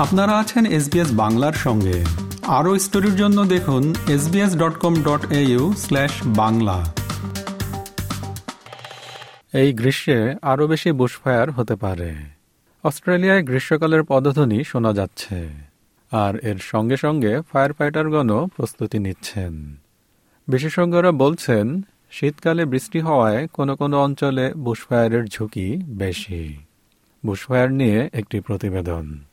আপনারা আছেন এসবিএস বাংলার সঙ্গে। আরও স্টোরির জন্য দেখুন SBS dot com dot Bangla. এই গ্রীষ্মে আরও বেশি বুশফায়ার হতে পারে। অস্ট্রেলিয়ায় গ্রীষ্মকালের পদধ্বনি শোনা যাচ্ছে, আর এর সঙ্গে সঙ্গে ফায়ার ফাইটারগণও প্রস্তুতি নিচ্ছেন। বিশেষজ্ঞরা বলছেন, শীতকালে বৃষ্টি হওয়ায় কোনো কোনো অঞ্চলে বুশফায়ারের ঝুঁকি বেশি। বুশফায়ার নিয়ে একটি প্রতিবেদন।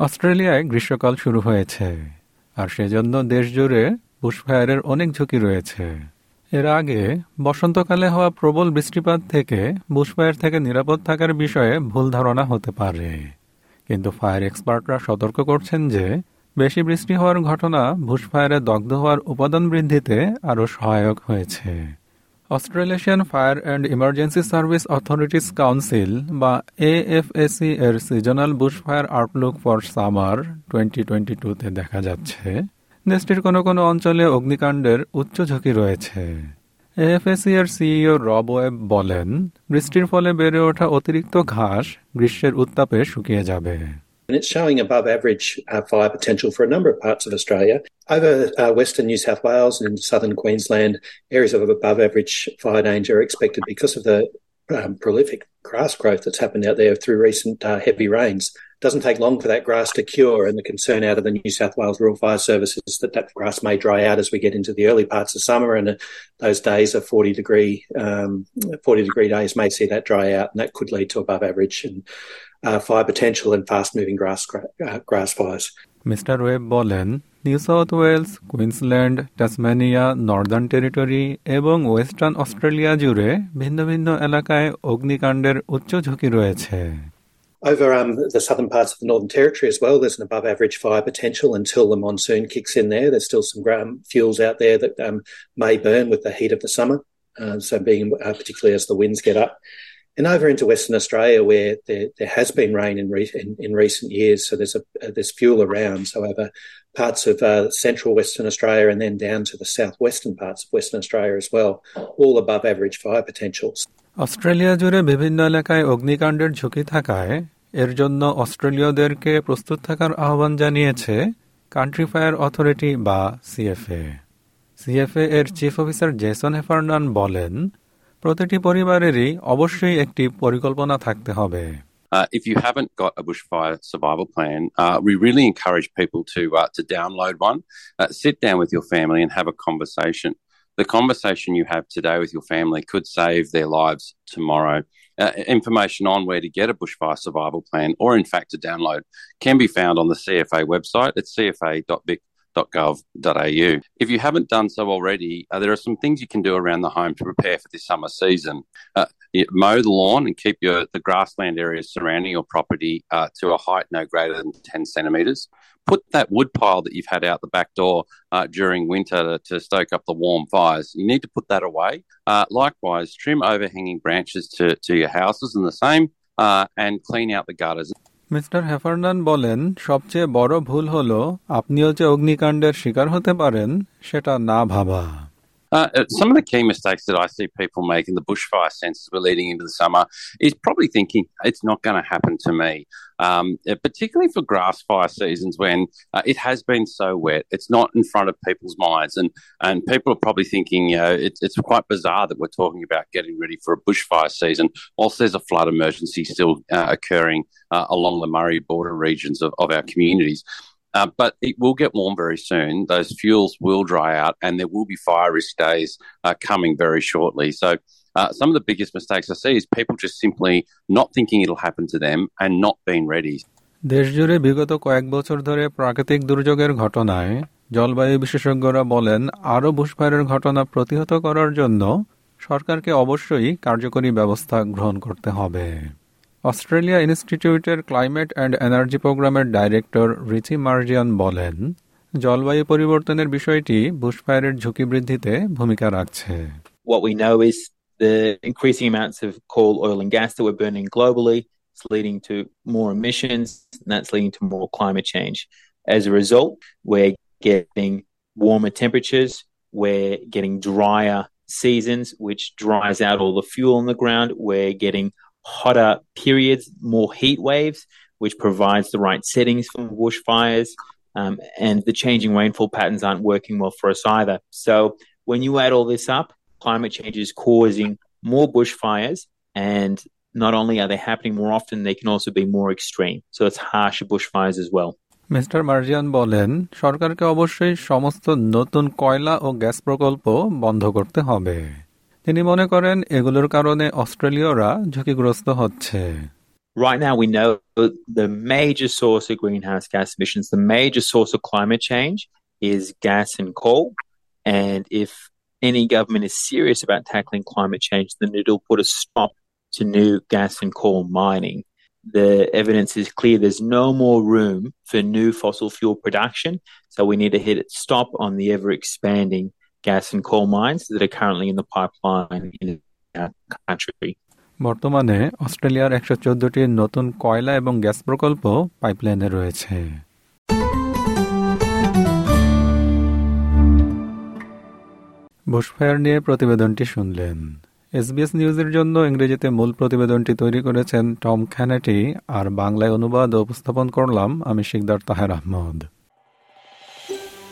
অস্ট্রেলিয়ায় গ্রীষ্মকাল শুরু হয়েছে, আর সেজন্য দেশ জুড়ে বুশফায়ারের অনেক ঝুঁকি রয়েছে। এর আগে বসন্তকালে হওয়া প্রবল বৃষ্টিপাত থেকে বুশফায়ার থেকে নিরাপদ থাকার বিষয়ে ভুল ধারণা হতে পারে। কিন্তু ফায়ার এক্সপার্টরা সতর্ক করছেন যে, বেশি বৃষ্টি হওয়ার ঘটনা বুশফায়ারে দগ্ধ হওয়ার উপাদান বৃদ্ধিতে আরও সহায়ক হয়েছে। Australasian fire and emergency service authorities council বা এএফএসি এর seasonal bushfire outlook for summer twenty twenty টুতে দেখা যাচ্ছে। দেশটির কোনো কোনো অঞ্চলে অগ্নিকাণ্ডের উচ্চ ঝুঁকি রয়েছে। এএফএসি এর সিইও রব ওয়েব বলেন, বৃষ্টির ফলে বেড়ে ওঠা অতিরিক্ত ঘাস গ্রীষ্মের উত্তাপে শুকিয়ে যাবে। And it's showing above average uh, fire potential for a number of parts of Australia. Over uh, western New South Wales and southern Queensland, areas of above average fire danger are expected because of the um, prolific grass growth that's happened out there through recent uh, heavy rains. Doesn't take long for that grass to cure, and the concern out of the New South Wales Rural Fire Service is that that grass may dry out as we get into the early parts of summer, and those days of 40 degree um, 40 degree days may see that dry out, and that could lead to above average and uh, fire potential and fast moving grass uh, grass fires. Mister web বলেন New South Wales Queensland টাসমানিয়া Northern Territory এবং Western Australia জুড়ে ভিন্ন ভিন্ন এলাকায় অগ্নিকাণ্ডের উচ্চ ঝুঁকি রয়েছে Over um, the southern parts of the Northern Territory as well, there's an above average fire potential until the monsoon kicks in there. There's still some um, fuels out there that um, may burn with the heat of the summer, uh, so being uh, particularly as the winds get up. And over into Western Australia, where there, there has been rain in, re- in, in recent years, so there's a there's fuel around. So over parts of uh, central Western Australia and then down to the southwestern parts of Western Australia as well, all above average fire potentials. Australia জুড়ে বিভিন্ন এলাকায় অগ্নিকাণ্ডের ঝুঁকি থাকায় এর জন্য অস্ট্রেলীয়দেরকে প্রস্তুত থাকার আহ্বান জানিয়েছে কান্ট্রি ফায়ার অথরিটি বা সিএফএ সিএফএ এর চিফ অফিসার জেসন হেফার্নান বলেন প্রতিটি পরিবারেরই অবশ্যই একটি পরিকল্পনা থাকতে হবে Uh, if you haven't got a bushfire survival plan, uh, we really encourage people to uh, to download one, sit down with your family, and have a conversation. The conversation you have today with your family could save their lives tomorrow. information on where to get a bushfire survival plan, or in fact to download, can be found on the CFA website at cfa.vic gov.au. If you haven't done so already, uh, there are some things you can do around the home to prepare for this summer season. Uh, mow the lawn and keep your the grassland areas surrounding your property uh, to a height no greater than 10 centimetres. Put that wood pile that you've had out the back door during winter to, to, stoke up the warm fires. You need to put that away. likewise, trim overhanging branches to, to your houses and the same, and clean out the gutters. Mister Heffernan বলেন, সবচেয়ে বড় ভুল হল, আপনিও যে অগ্নিকাণ্ডের শিকার হতে পারেন, সেটা না ভাবা। Uh, some of the key mistakes that I see people make in the bushfire sense as we're leading into the summer is probably thinking it's not going to happen to me. Um, particularly for grass fire seasons when uh, it has been so wet, it's not in front of people's minds, and and people are probably thinking, you know, it, it's quite bizarre that we're talking about getting ready for a bushfire season whilst there's a flood emergency still uh, occurring along the Murray border regions of, of our communities. Uh, but it will get warm very soon. Those fuels will dry out, and there will be fire risk days uh, coming very shortly. So, uh, some of the biggest mistakes I see is people just simply not thinking it'll happen to them and not being ready. দেশজুড়ে বিগত কয়েক বছর ধরে প্রাকৃতিক দুর্যোগের ঘটনায় জলবায়ু বিশেষজ্ঞরা বলেন আরও বুশফায়ারের ঘটনা প্রতিহত করার জন্য সরকারকে অবশ্যই কার্যকরী ব্যবস্থা গ্রহণ করতে হবে অস্ট্রেলিয়া ইনস্টিটিউটের ক্লাইমেট অ্যান্ড এনার্জি প্রোগ্রামের ডাইরেক্টর রিচি মার্জিয়ান বলেন জলবায়ু পরিবর্তনের বিষয়টি বুশফায়ারের ঝুঁকি বৃদ্ধিতে ভূমিকা রাখছে What we know is the increasing amounts of coal, oil and gas that we're burning globally is leading to more emissions and that's leading to more climate change. As a result, we're getting warmer temperatures, we're getting drier seasons, which dries out all the fuel on the ground. We're getting hotter periods, more heat waves, which provides the right settings for bushfires. Um, and the changing rainfall patterns aren't working well for us either. So when you add all this up, climate change is causing more bushfires and not only are they happening more often, they can also be more extreme. So it's harsher bushfires as well. Mister Merzian বলেন সরকারকে অবশ্যই সমস্ত নতুন কয়লা ও gas প্রকল্প বন্ধ করতে হবে তিনি মনে করেন এগুলোর কারণে অস্ট্রেলীয়রা ঝুঁকিগ্রস্ত হচ্ছে Right now, we know the major source of greenhouse gas emissions, the major source of climate change is gas and coal. And if any government is serious about tackling climate change, then it'll put a stop to new gas and coal mining. the evidence is clear there's no more room for new fossil fuel production. So we need to hit a stop on the ever expanding gas and coal mines that are currently in the pipeline in our country. বর্তমানে অস্ট্রেলিয়ার একশো চোদ্দটি নতুন কয়লা এবং gas প্রকল্প পাইপলাইনে রয়েছে। Bushfire নিয়ে প্রতিবেদনটি শুনলেন। এসবিএস নিউজের জন্য ইংরেজিতে মূল প্রতিবেদনটি তৈরি করেছেন টম খ্যানেটি আর বাংলায় অনুবাদ উপস্থাপন করলাম আমি শিকদার তাহের আহমদ।